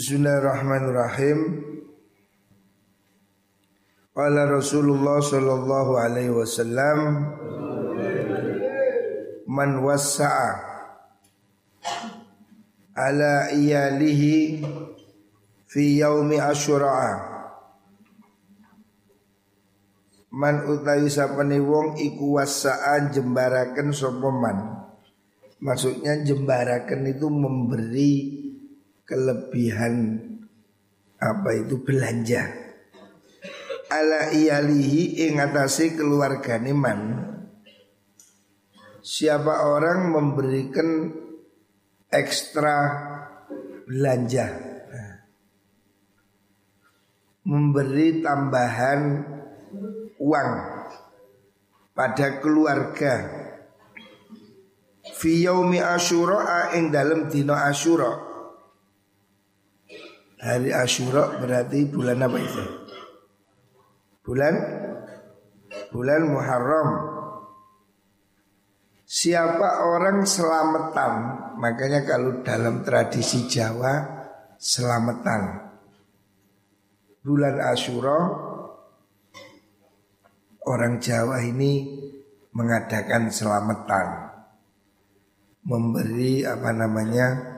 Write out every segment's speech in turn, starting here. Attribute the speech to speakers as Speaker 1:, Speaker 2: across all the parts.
Speaker 1: Bismillahirrahmanirrahim. Qala Rasulullah sallallahu alaihi wasallam Man wassa'a ala iyalihi fi yaumi asyura Man utawi sapane wong iku wassa'an jembaraken sapa man Maksudnya jembaraken itu memberi kelebihan apa itu belanja. Ala iyalihi ing atase keluargane man. Siapa orang memberikan ekstra belanja. Memberi tambahan uang pada keluarga. Fi yaumi asyura ing dalam dina asyura Hari Ashura berarti bulan apa itu? Bulan bulan Muharram. Siapa orang selamatan, makanya kalau dalam tradisi Jawa selamatan. Bulan Ashura orang Jawa ini mengadakan selamatan. Memberi apa namanya?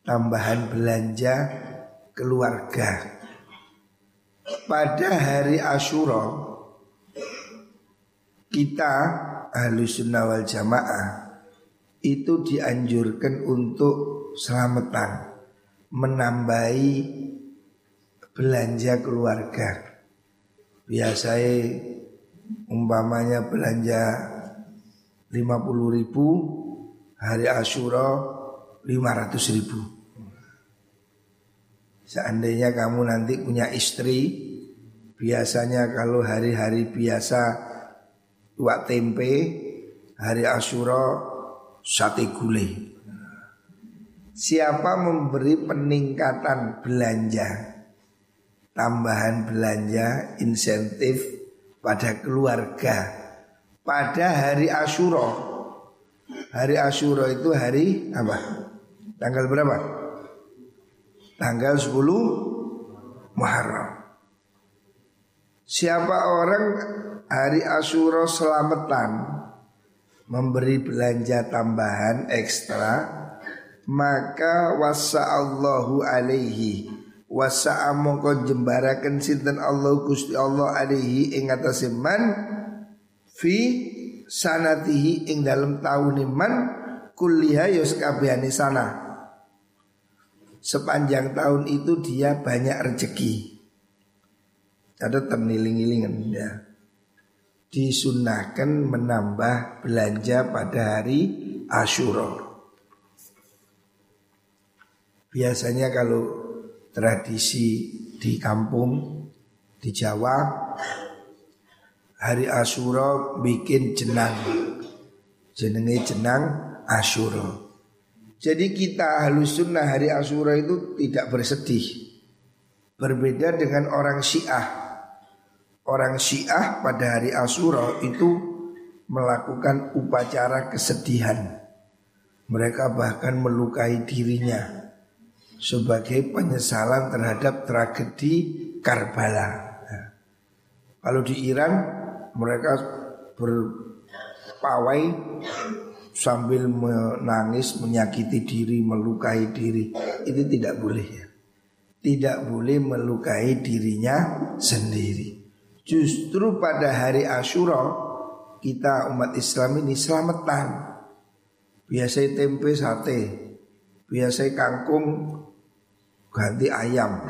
Speaker 1: tambahan belanja keluarga. Pada hari Ashura kita ahlu sunnah wal jamaah itu dianjurkan untuk selamatan menambahi belanja keluarga. Biasanya umpamanya belanja 50 ribu hari Ashura 500 ribu Seandainya kamu nanti punya istri Biasanya kalau hari-hari biasa Tua tempe Hari Asyura Sate gulai Siapa memberi peningkatan belanja Tambahan belanja Insentif Pada keluarga Pada hari Asyura Hari Asyura itu hari apa? Tanggal berapa? Tanggal 10 Muharram. Siapa orang hari Asyura selamatan memberi belanja tambahan ekstra maka wasa Allahu alaihi wasa mongko jembaraken sinten Allah Gusti Allah alaihi ing man fi sanatihi ing dalam tahun man kulliha yus kabehane sana sepanjang tahun itu dia banyak rezeki. Ada terniling-ilingan ya. Disunahkan menambah belanja pada hari Ashura. Biasanya kalau tradisi di kampung di Jawa hari Ashura bikin jenang. Jenenge jenang Ashura. Jadi kita halus sunnah hari Ashura itu tidak bersedih. Berbeda dengan orang syiah. Orang syiah pada hari Ashura itu melakukan upacara kesedihan. Mereka bahkan melukai dirinya Sebagai penyesalan terhadap tragedi Karbala. Nah, Kalau di Iran mereka berpawai sambil menangis, menyakiti diri, melukai diri. Itu tidak boleh ya. Tidak boleh melukai dirinya sendiri. Justru pada hari Ashura kita umat Islam ini selamatan. Biasanya tempe sate, biasanya kangkung ganti ayam.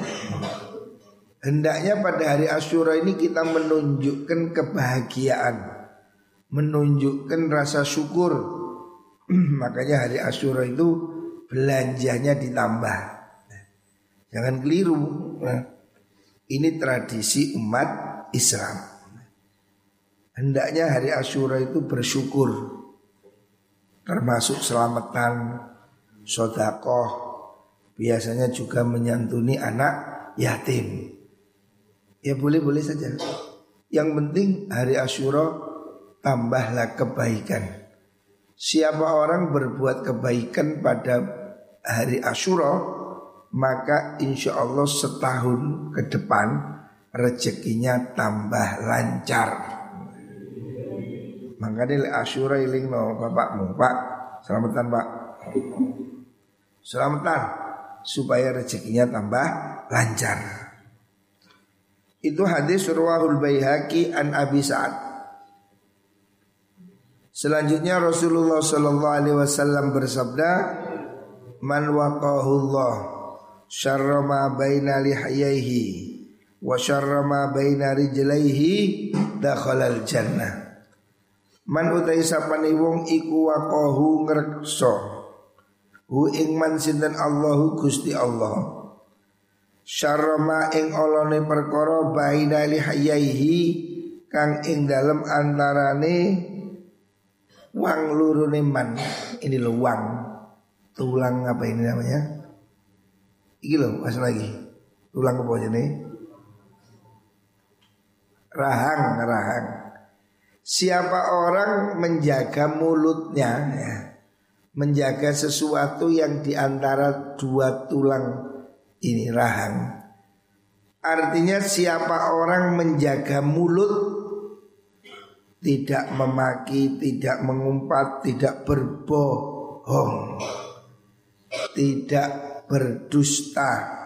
Speaker 1: Hendaknya pada hari Ashura ini kita menunjukkan kebahagiaan, menunjukkan rasa syukur Makanya hari Asyura itu belanjanya ditambah. Jangan keliru. Ini tradisi umat Islam. Hendaknya hari Asyura itu bersyukur. Termasuk selamatan, sodakoh. Biasanya juga menyantuni anak yatim. Ya boleh-boleh saja. Yang penting hari Asyura tambahlah kebaikan. Siapa orang berbuat kebaikan pada hari Ashura maka insya Allah setahun ke depan rezekinya tambah lancar. Makanya le asyura iling no bapakmu, Pak. Selamatan Pak. Selamatan supaya rezekinya tambah lancar. Itu hadis Surwahul Baihaqi an Abi Sa'ad. Selanjutnya Rasulullah Sallallahu Alaihi Wasallam bersabda, "Man waqahullah syarra ma baina lihayaihi wa syarra ma baina rijlaihi dakhalal jannah." Man utai sapani wong iku waqahu ngrekso hu ing man sinten Allahu Gusti Allah syarama ing olone perkara baina lihayaihi kang ing dalem antarane wang lurune man. Ini lo wang. Tulang apa ini namanya? Iki lo pas lagi. Tulang apa ini rahang rahang. Siapa orang menjaga mulutnya ya, menjaga sesuatu yang di antara dua tulang ini rahang. Artinya siapa orang menjaga mulut tidak memaki, tidak mengumpat, tidak berbohong, tidak berdusta.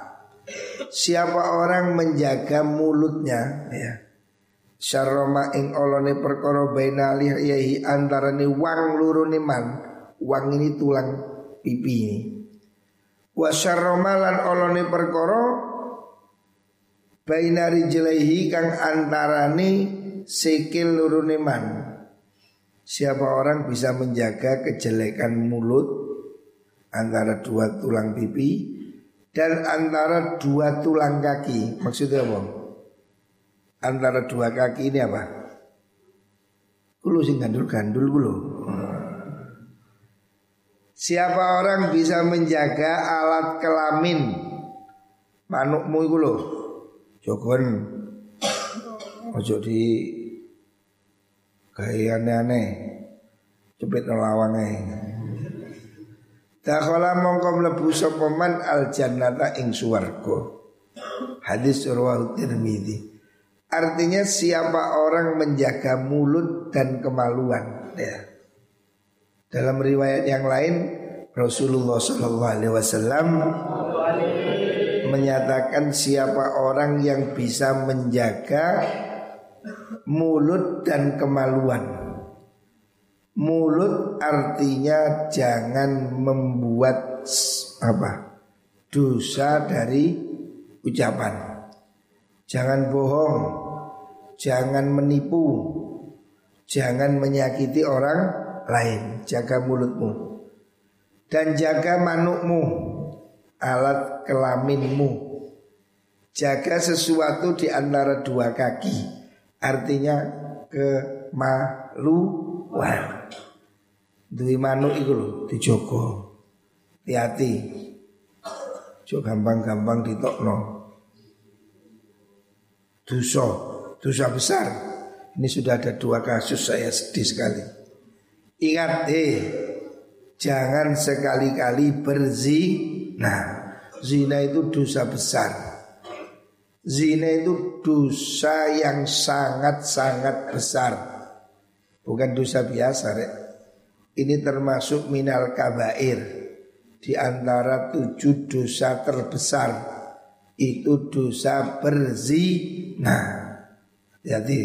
Speaker 1: Siapa orang menjaga mulutnya ya. Syaroma ing olone perkara baina yahi antarane wang lurune man. Wang ini tulang pipi ini. Wa syarromalan olone perkoro Bainari jelaihi kang antarani sikil lurune man Siapa orang bisa menjaga kejelekan mulut Antara dua tulang pipi Dan antara dua tulang kaki Maksudnya apa? Antara dua kaki ini apa? Kulu sing gandul-gandul kulu Siapa orang bisa menjaga alat kelamin manukmu itu loh. Jogon ojo di gaya aneh-aneh. Cepet nelawange. Dakhala mongko mlebu sapa man al jannata ing swarga. Hadis riwayat Tirmizi. Artinya siapa orang menjaga mulut dan kemaluan ya. Dalam riwayat yang lain Rasulullah Shallallahu Alaihi Wasallam menyatakan siapa orang yang bisa menjaga mulut dan kemaluan. Mulut artinya jangan membuat apa? Dosa dari ucapan. Jangan bohong, jangan menipu, jangan menyakiti orang lain. Jaga mulutmu. Dan jaga manukmu. Alat kelaminmu. Jaga sesuatu di antara dua kaki Artinya kemaluan. Dui manuk itu loh dijogo. Hati-hati. Jok gampang-gampang ditokno. Dosa. Dosa besar. Ini sudah ada dua kasus saya sedih sekali. Ingat eh Jangan sekali-kali berzina. Zina itu dosa besar Zina itu dosa yang sangat-sangat besar. Bukan dosa biasa rek. Ini termasuk minal kabair. Di antara tujuh dosa terbesar Itu dosa berzina. Jadi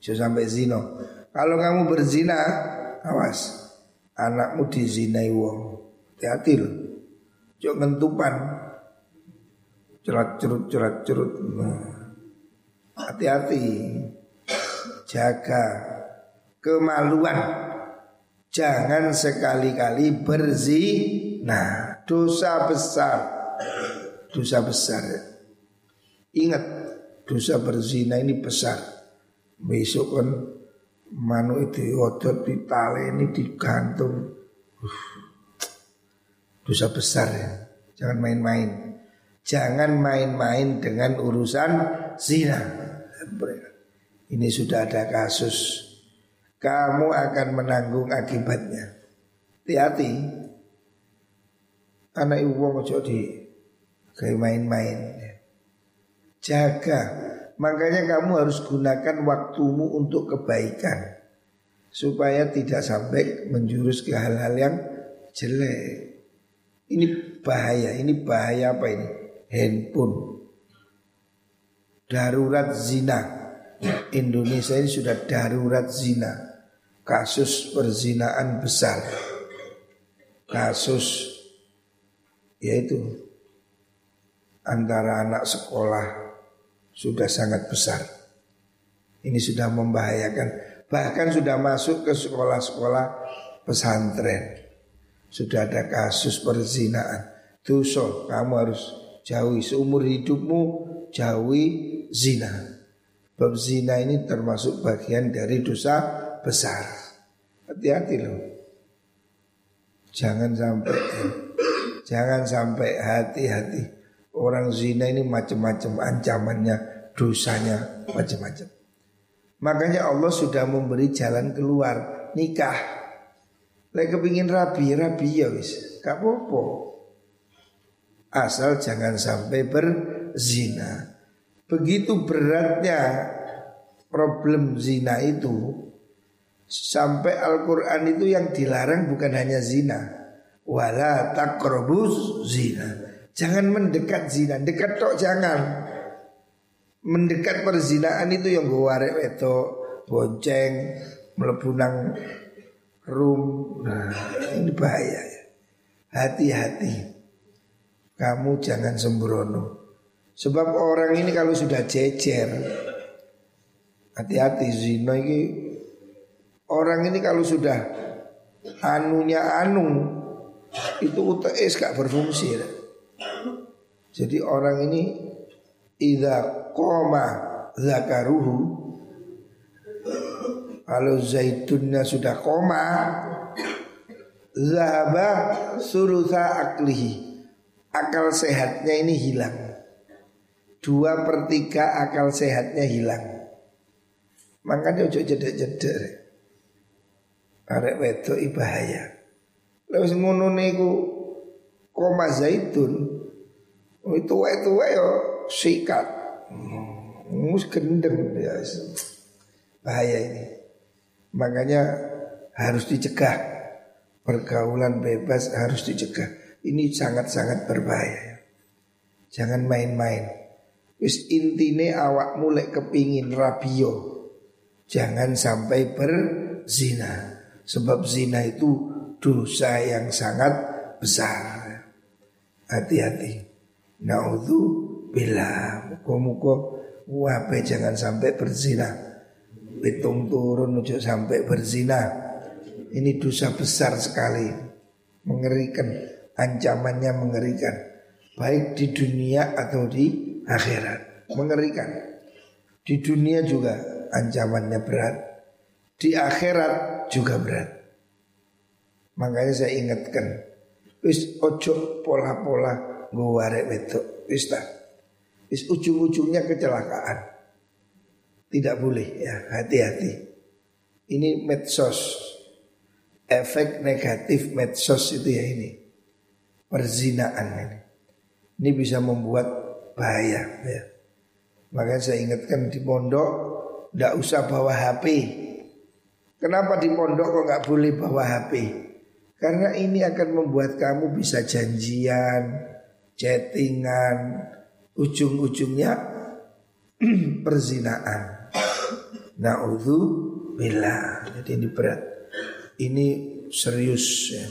Speaker 1: sampai zina. Kalau kamu berzina awas anakmu dizinai wong. Hati-hati loh. Cok ngentupan cerat cerut cerat cerut nah. hati-hati. Jaga kemaluan. Jangan sekali-kali berzina dosa besar. Dosa besar. Ingat dosa berzina ini besar. Besok kan Manu itu odot ini digantung. Uh, Dosa besar ya. Jangan main-main Jangan main-main dengan urusan zina Ini sudah ada kasus Kamu akan menanggung akibatnya Hati-hati Anak ibu ojo di Kayak main-main. Jaga. Makanya kamu harus gunakan waktumu untuk kebaikan. Supaya tidak sampai menjurus ke hal-hal yang jelek. Ini bahaya, ini bahaya apa ini? Handphone. Darurat zina. Indonesia ini sudah darurat zina. Kasus perzinaan besar. Kasus yaitu antara anak sekolah sudah sangat besar. Ini sudah membahayakan. Bahkan sudah masuk ke sekolah-sekolah pesantren. Sudah ada kasus perzinaan. Dosa, kamu harus jauhi seumur hidupmu jauhi zina. Bab zina ini termasuk bagian dari dosa besar. Hati-hati loh. Jangan sampai jangan sampai hati-hati. Orang zina ini macam-macam ancamannya, dosanya macam-macam. Makanya Allah sudah memberi jalan keluar nikah. Lek kepingin rabi, rabi ya wis, gak apa Asal jangan sampai berzina. Begitu beratnya problem zina itu sampai Al-Qur'an itu yang dilarang bukan hanya zina. Wala takrobus zina Jangan mendekat zina, dekat tok jangan. Mendekat perzinaan itu yang gue warek bonceng, melebunang rum. Nah, ini bahaya ya. Hati-hati. Kamu jangan sembrono. Sebab orang ini kalau sudah jejer Hati-hati zina ini Orang ini kalau sudah Anunya anu Itu UTS gak berfungsi ya. Jadi orang ini Ida koma zakaruhu Kalau zaitunnya sudah koma Zahaba surusa aklihi Akal sehatnya ini hilang Dua per tiga akal sehatnya hilang Makanya ojo jedek-jedek Arek wedok ibahaya Lalu ngono niku koma zaitun Oh, itu itu yo sikat. Mus gendeng ya. Bahaya ini. Makanya harus dicegah. Pergaulan bebas harus dicegah. Ini sangat-sangat berbahaya. Jangan main-main. Wis intine awak mulai kepingin rabio. Jangan sampai berzina. Sebab zina itu dosa yang sangat besar. Hati-hati. Naudhu bila muka-muka wape jangan sampai berzina. Hitung turun ujuk sampai berzina. Ini dosa besar sekali. Mengerikan. Ancamannya mengerikan. Baik di dunia atau di akhirat. Mengerikan. Di dunia juga ancamannya berat. Di akhirat juga berat. Makanya saya ingatkan. Wis ojo pola-pola gue wedok wis wis ujung-ujungnya kecelakaan tidak boleh ya hati-hati ini medsos efek negatif medsos itu ya ini perzinaan ini ini bisa membuat bahaya ya makanya saya ingatkan di pondok tidak usah bawa HP kenapa di pondok kok nggak boleh bawa HP karena ini akan membuat kamu bisa janjian chattingan, ujung-ujungnya perzinaan. Naudhu bila. Jadi ini berat. Ini serius ya.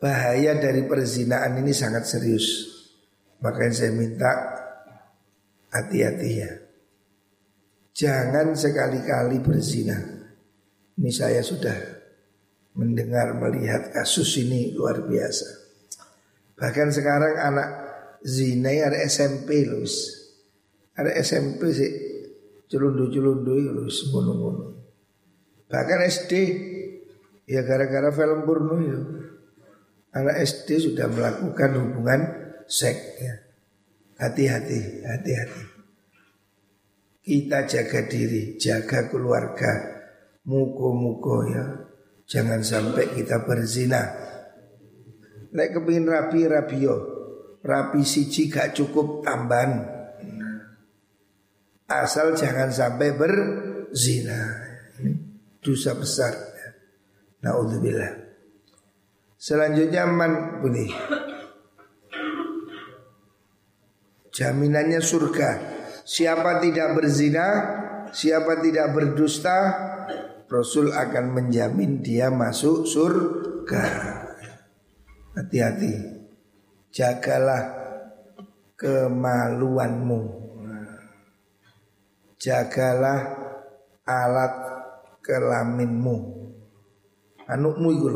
Speaker 1: Bahaya dari perzinaan ini sangat serius. Makanya saya minta hati-hati ya. Jangan sekali-kali berzina. Ini saya sudah mendengar melihat kasus ini luar biasa. Bahkan sekarang anak zina ada SMP loh. Ada SMP sih culundu-culundu loh ngono-ngono. Bahkan SD ya gara-gara film porno ya. Anak SD sudah melakukan hubungan seks ya. Hati-hati, hati-hati. Kita jaga diri, jaga keluarga. Muko-muko ya. Jangan sampai kita berzina. Lek kepingin rapi rabio rapi siji gak cukup tambahan. Asal jangan sampai berzina. Ini dosa besar. Naudzubillah. Selanjutnya man bunyi. Jaminannya surga. Siapa tidak berzina, siapa tidak berdusta, Rasul akan menjamin dia masuk surga. Hati-hati. Jagalah kemaluanmu. Jagalah alat kelaminmu. Anukmu itu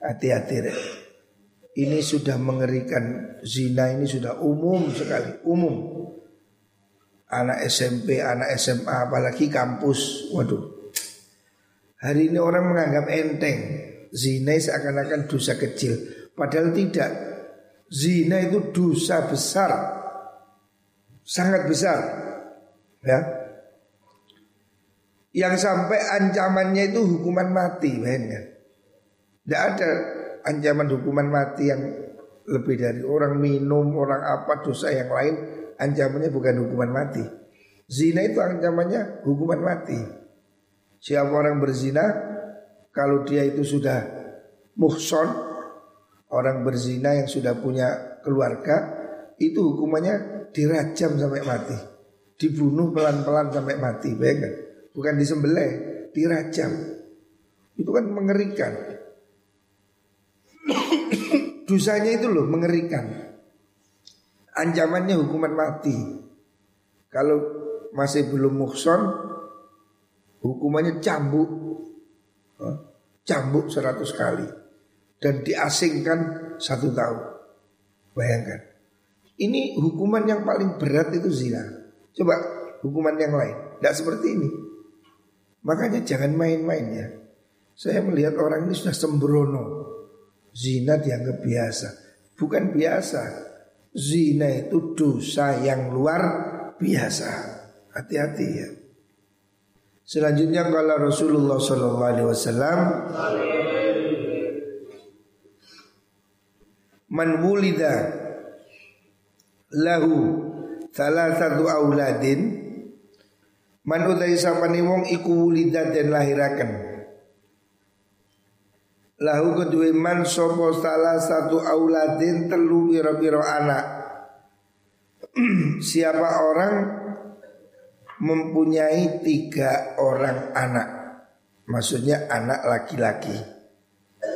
Speaker 1: Hati-hati deh. Ini sudah mengerikan. Zina ini sudah umum sekali Umum. Anak SMP, anak SMA Apalagi kampus. Waduh. Hari ini orang menganggap enteng. Zina seakan-akan dosa kecil. Padahal tidak. Zina itu dosa besar. Sangat besar. Ya. Yang sampai ancamannya itu hukuman mati Banyak Tidak ada ancaman hukuman mati yang lebih dari orang minum, orang apa dosa yang lain, ancamannya bukan hukuman mati. Zina itu ancamannya hukuman mati. Siapa orang berzina, kalau dia itu sudah muhson, orang berzina yang sudah punya keluarga, itu hukumannya dirajam sampai mati. Dibunuh pelan-pelan sampai mati, bayangkan. Bukan disembelih, dirajam. Itu kan mengerikan. Dosanya itu loh mengerikan. Ancamannya hukuman mati. Kalau masih belum muhson, hukumannya cambuk. Cambuk seratus kali. Dan diasingkan satu tahun. Bayangkan. Ini hukuman yang paling berat itu zina. Coba hukuman yang lain. Tidak seperti ini. Makanya jangan main-main ya. Saya melihat orang ini sudah sembrono. Zina dianggap biasa. Bukan biasa. Zina itu dosa yang luar biasa. Hati-hati ya. Selanjutnya kalau Rasulullah SAW Man wulida lahu salah satu auladin man utai sapani wong iku wulida dan lahirakan Lahu kedua man sopo salah satu auladin telu biro-biro anak. Siapa orang mempunyai tiga orang anak? Maksudnya anak laki-laki.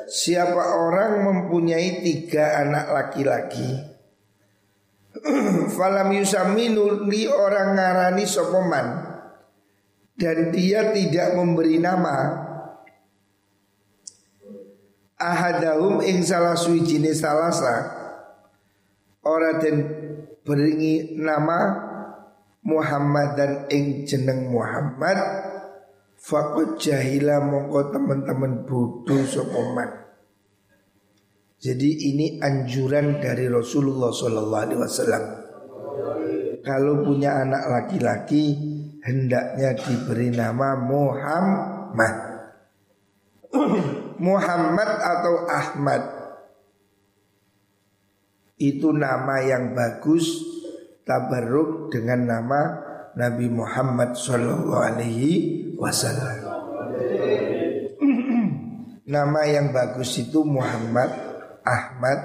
Speaker 1: Siapa orang mempunyai tiga anak laki-laki? Falam yusaminu li orang ngarani sopoman. Dan dia tidak memberi nama ahadahum ing salah suwijine salasa. Ora den beringi nama Muhammad dan ing jeneng Muhammad. Fakut jahila mongko teman-teman bodoh sopoman Jadi ini anjuran dari Rasulullah Sallallahu Alaihi Wasallam. Kalau punya anak laki-laki Hendaknya diberi nama Muhammad Muhammad atau Ahmad? Itu nama yang bagus tabarruk dengan nama Nabi Muhammad Shallallahu Alaihi Wasallam. nama yang bagus itu Muhammad, Ahmad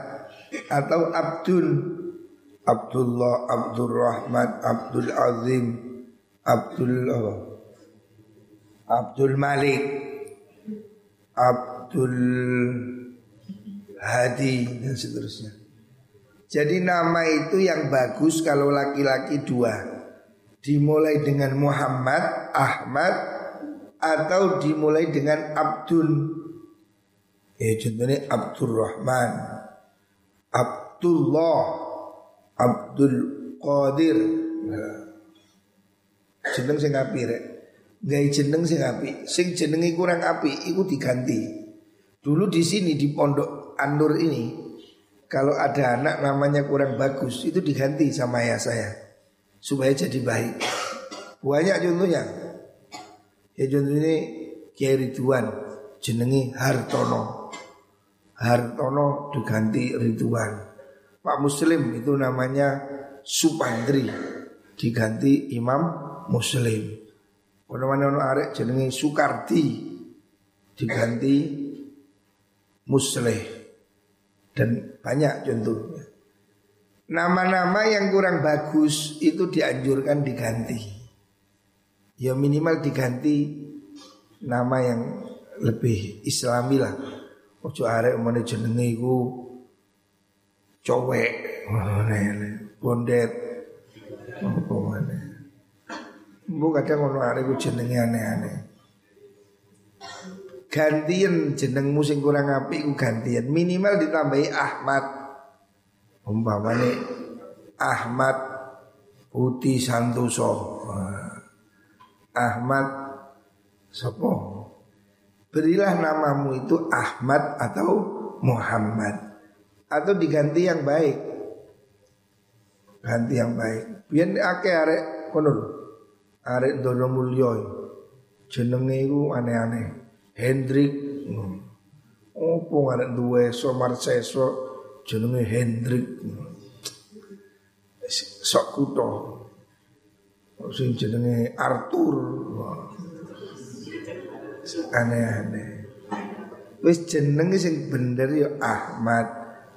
Speaker 1: atau Abdul, Abdullah, Abdul Rahman, Abdul Azim, Abdul Abdul Malik, Abdul Abdul Hadi dan seterusnya. Jadi nama itu yang bagus kalau laki-laki dua. Dimulai dengan Muhammad, Ahmad atau dimulai dengan Abdul. Ya contohnya Abdurrahman, Abdullah, Abdul Qadir. Nah. Jeneng sing api rek. Gaya jeneng sing api, sing jenengi kurang api iku diganti. Dulu di sini di pondok Anur ini kalau ada anak namanya kurang bagus itu diganti sama ayah saya supaya jadi baik. Banyak contohnya. Ya contoh ini Kiai Ridwan jenengi Hartono. Hartono diganti Ridwan. Pak Muslim itu namanya Supandri diganti Imam Muslim. Ono mana ono arek jenenge Sukarti diganti Musleh dan banyak contohnya. Nama-nama yang kurang bagus itu dianjurkan diganti. Ya minimal diganti nama yang lebih islami lah. Ojo arek umane jenenge iku cowek, bondet, apa mana. Bu kadang ngono arek jenenge aneh-aneh. Gantian jenengmu sing kurang apik ku gantian. Minimal ditambahi Ahmad. Umpamane Ahmad Putih Santoso. Ahmad Sopo Berilah namamu itu Ahmad atau Muhammad. Atau diganti yang baik. Ganti yang baik. Biar ake arek kono Arek dono mulyo Jenenge iku aneh-aneh Hendrik Opo arek duwe so marseso Jenenge Hendrik Sok kuto Sing jenenge Arthur aneh-aneh. Wis jeneng sing bener ya Ahmad,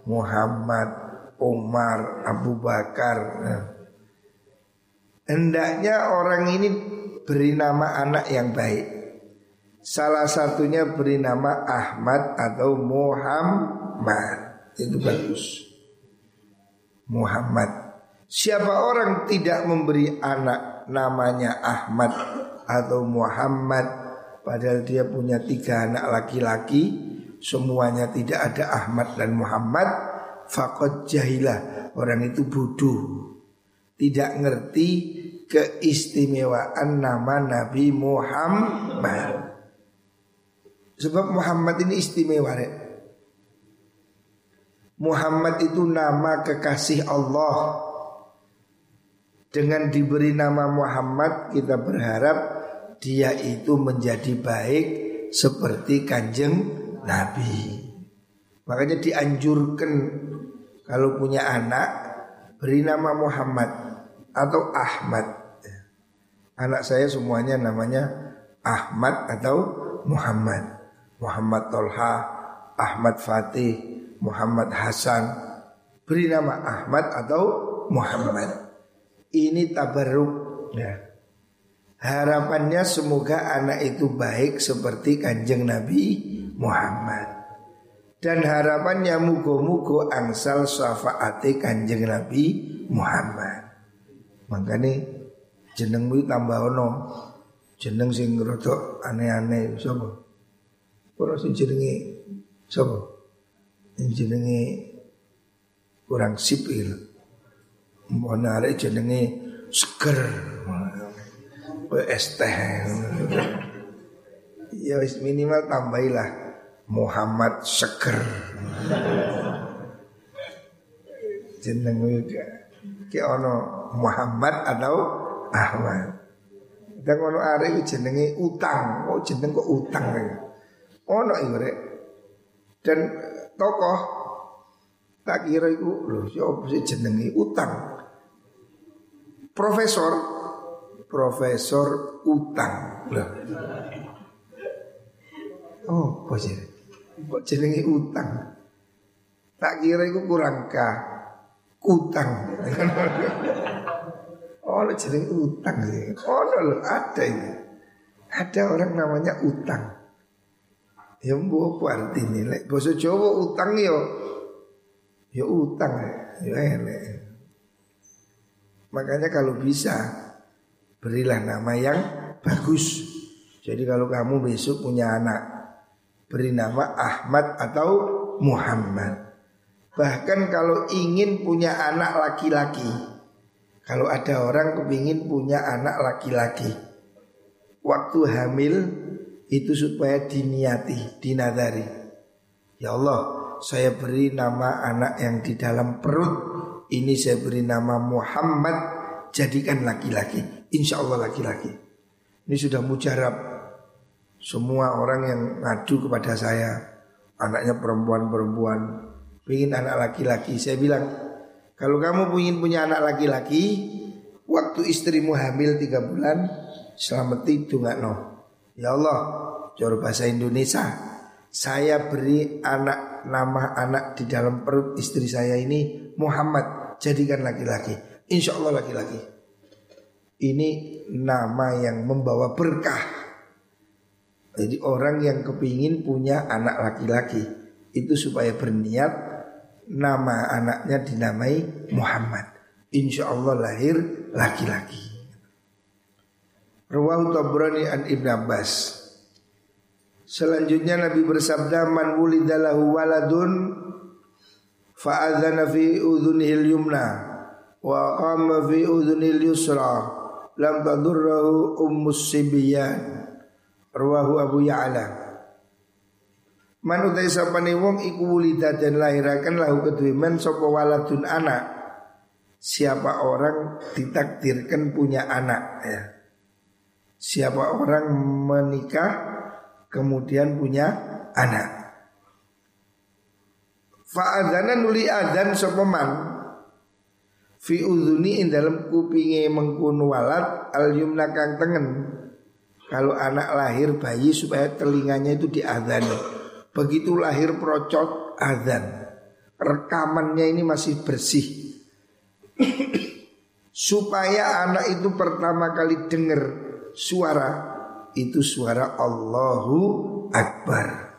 Speaker 1: Muhammad, Umar, Abu Bakar. Nah. Hendaknya orang ini beri nama anak yang baik. Salah satunya beri nama Ahmad atau Muhammad. Itu bagus. Muhammad. Siapa orang tidak memberi anak namanya Ahmad atau Muhammad Padahal dia punya tiga anak laki-laki Semuanya tidak ada Ahmad dan Muhammad Fakot jahilah Orang itu bodoh Tidak ngerti keistimewaan nama Nabi Muhammad Sebab Muhammad ini istimewa rek. Muhammad itu nama kekasih Allah Dengan diberi nama Muhammad kita berharap dia itu menjadi baik seperti kanjeng Nabi. Makanya dianjurkan kalau punya anak beri nama Muhammad atau Ahmad. Anak saya semuanya namanya Ahmad atau Muhammad. Muhammad Tolha, Ahmad Fatih, Muhammad Hasan. Beri nama Ahmad atau Muhammad. Ini tabarruk ya. Harapannya semoga anak itu baik seperti kanjeng Nabi Muhammad Dan harapannya mugo-mugo angsal syafaati kanjeng Nabi Muhammad Makanya jenengmu tambah ono Jeneng sing rotok aneh-aneh Siapa? Kalau sing jenengi Siapa? Yang jenengi kurang sipil Mau narik jenengi seger es teh. Ya minimal tambahilah Muhammad Seger. Jeneng ki ono Muhammad atau Ahmad. Dan ono arek jenenge utang. Oh jeneng kok utang ya. Ono iku rek. Dan tokoh tak kira iku lho siapa sih jenenge utang. Profesor Profesor Utang. Loh. Oh, sih? Kok jenenge utang? Tak kira itu kurang ka. Utang. oh, lo jenenge utang sih. Oh, lo ada ini. Ada orang namanya utang. Ya mbok apa artine lek Jawa utang yo ya utang ya elek. Makanya kalau bisa berilah nama yang bagus. Jadi kalau kamu besok punya anak, beri nama Ahmad atau Muhammad. Bahkan kalau ingin punya anak laki-laki, kalau ada orang kepingin punya anak laki-laki, waktu hamil itu supaya diniati, dinadari. Ya Allah, saya beri nama anak yang di dalam perut ini saya beri nama Muhammad, jadikan laki-laki. Insya Allah laki-laki Ini sudah mujarab Semua orang yang ngadu kepada saya Anaknya perempuan-perempuan Ingin anak laki-laki Saya bilang Kalau kamu ingin punya anak laki-laki, waktu istrimu hamil tiga bulan, selamati itu nggak no. Ya Allah, cara bahasa Indonesia, saya beri anak nama anak di dalam perut istri saya ini Muhammad, jadikan laki-laki. Insya Allah laki-laki. Ini nama yang membawa berkah. Jadi orang yang kepingin punya anak laki-laki itu supaya berniat nama anaknya dinamai Muhammad. Insya Allah lahir laki-laki. Rawahu Tabrani an Ibn Abbas. Selanjutnya Nabi bersabda man wulidalahu waladun fa'adzana fi udhunihil yumna wa qama fi udhunihil yusra lam tadurrahu ummus sibyan rawahu Abu Ya'la Man utai sapane wong iku wulida dan lahirakan lahu kedue men waladun anak. Siapa orang ditakdirkan punya anak ya. Siapa orang menikah kemudian punya anak. Fa'adana nuli adan sapa man fi udhuni ing dalam kupinge mengkunu walad al yumna kang tengen. Kalau anak lahir bayi supaya telinganya itu diadani Begitu lahir procot azan Rekamannya ini masih bersih Supaya anak itu pertama kali dengar suara. Itu suara Allahu Akbar.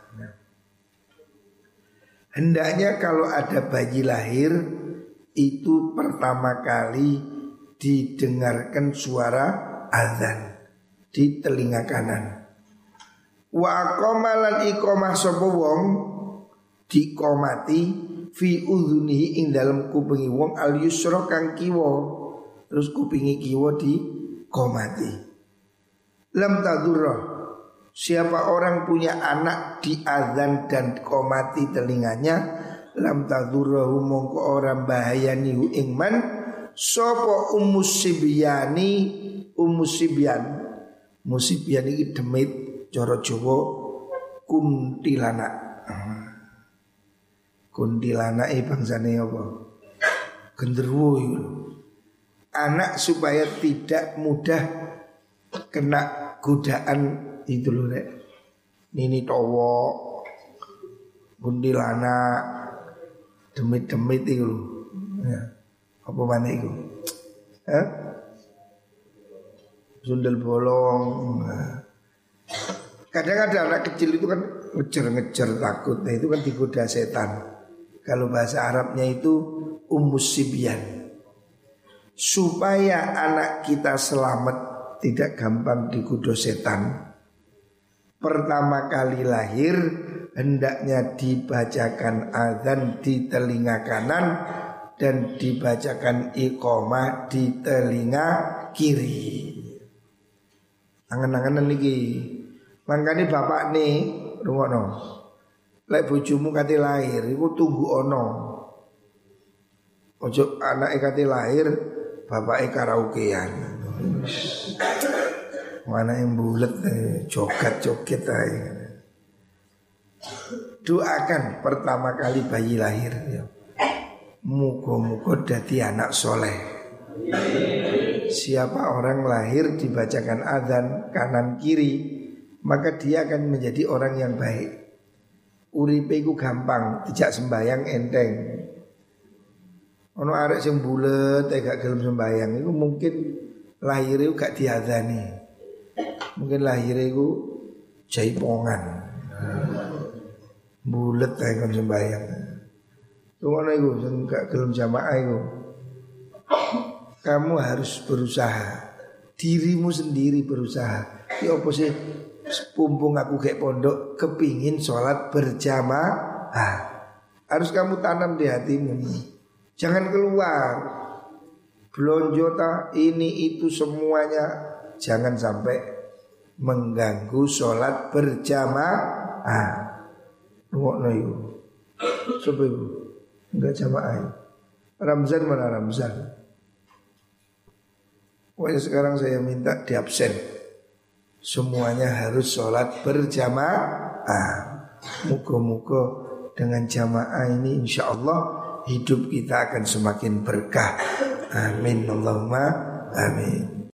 Speaker 1: Hendaknya kalau ada bayi lahir Itu pertama kali didengarkan suara azan Di telinga kanan. Wa aqamalan iqamah sapa wong dikomati fi udhunihi ing dalam kupingi wong al yusra kang kiwa. Terus kupingi kiwa di komati lam tadurra siapa orang punya anak di azan dan komati telinganya lam tadurrahu mongko orang bahayani hu ing man sapa ummus sibyani ummus sibyan musibyan iki demit Coro Jawa kuntilanak. Kuntilanak eh bangsane apa? Genderuwo Anak supaya tidak mudah kena godaan itu loh rek. Nini towo kuntilanak demit-demit itu loh. Ya. Apa mana itu? Eh? Sundel bolong. Nah. Kadang ada anak kecil itu kan ngejar-ngejar takut Nah itu kan digoda setan Kalau bahasa Arabnya itu umus sibian Supaya anak kita selamat Tidak gampang digoda setan Pertama kali lahir Hendaknya dibacakan azan di telinga kanan Dan dibacakan iqomah di telinga kiri Angan-anganan lagi Mangkane bapak nih rungono. Lek bojomu kate lahir iku tunggu ono. Ojo anak kate lahir bapake karaokean. Mana yang bulat eh, joget-joget aja. Doakan pertama kali bayi lahir ya. Muka-muka dadi anak soleh. Siapa orang lahir dibacakan adzan kanan kiri maka dia akan menjadi orang yang baik. Uripe iku gampang, tidak sembayang enteng. Ono arek sing bulet gak gelem sembayang iku mungkin lahir iku gak diadani. Mungkin lahir iku jaipongan. Bulet ae gelem sembayang. Ngono iku sing gak gelem jamaah iku. Kamu harus berusaha. Dirimu sendiri berusaha. Ya apa sih Pumpung aku kayak pondok kepingin sholat berjamaah Harus kamu tanam di hatimu Jangan keluar Belonjota ini itu semuanya Jangan sampai mengganggu sholat berjamaah. Nunggu yuk Coba ibu Enggak jamaah Ramzan mana Ramzan? Pokoknya sekarang saya minta di absen semuanya harus sholat berjamaah. Muka-muka dengan jamaah ini insya Allah hidup kita akan semakin berkah. Amin Allahumma amin.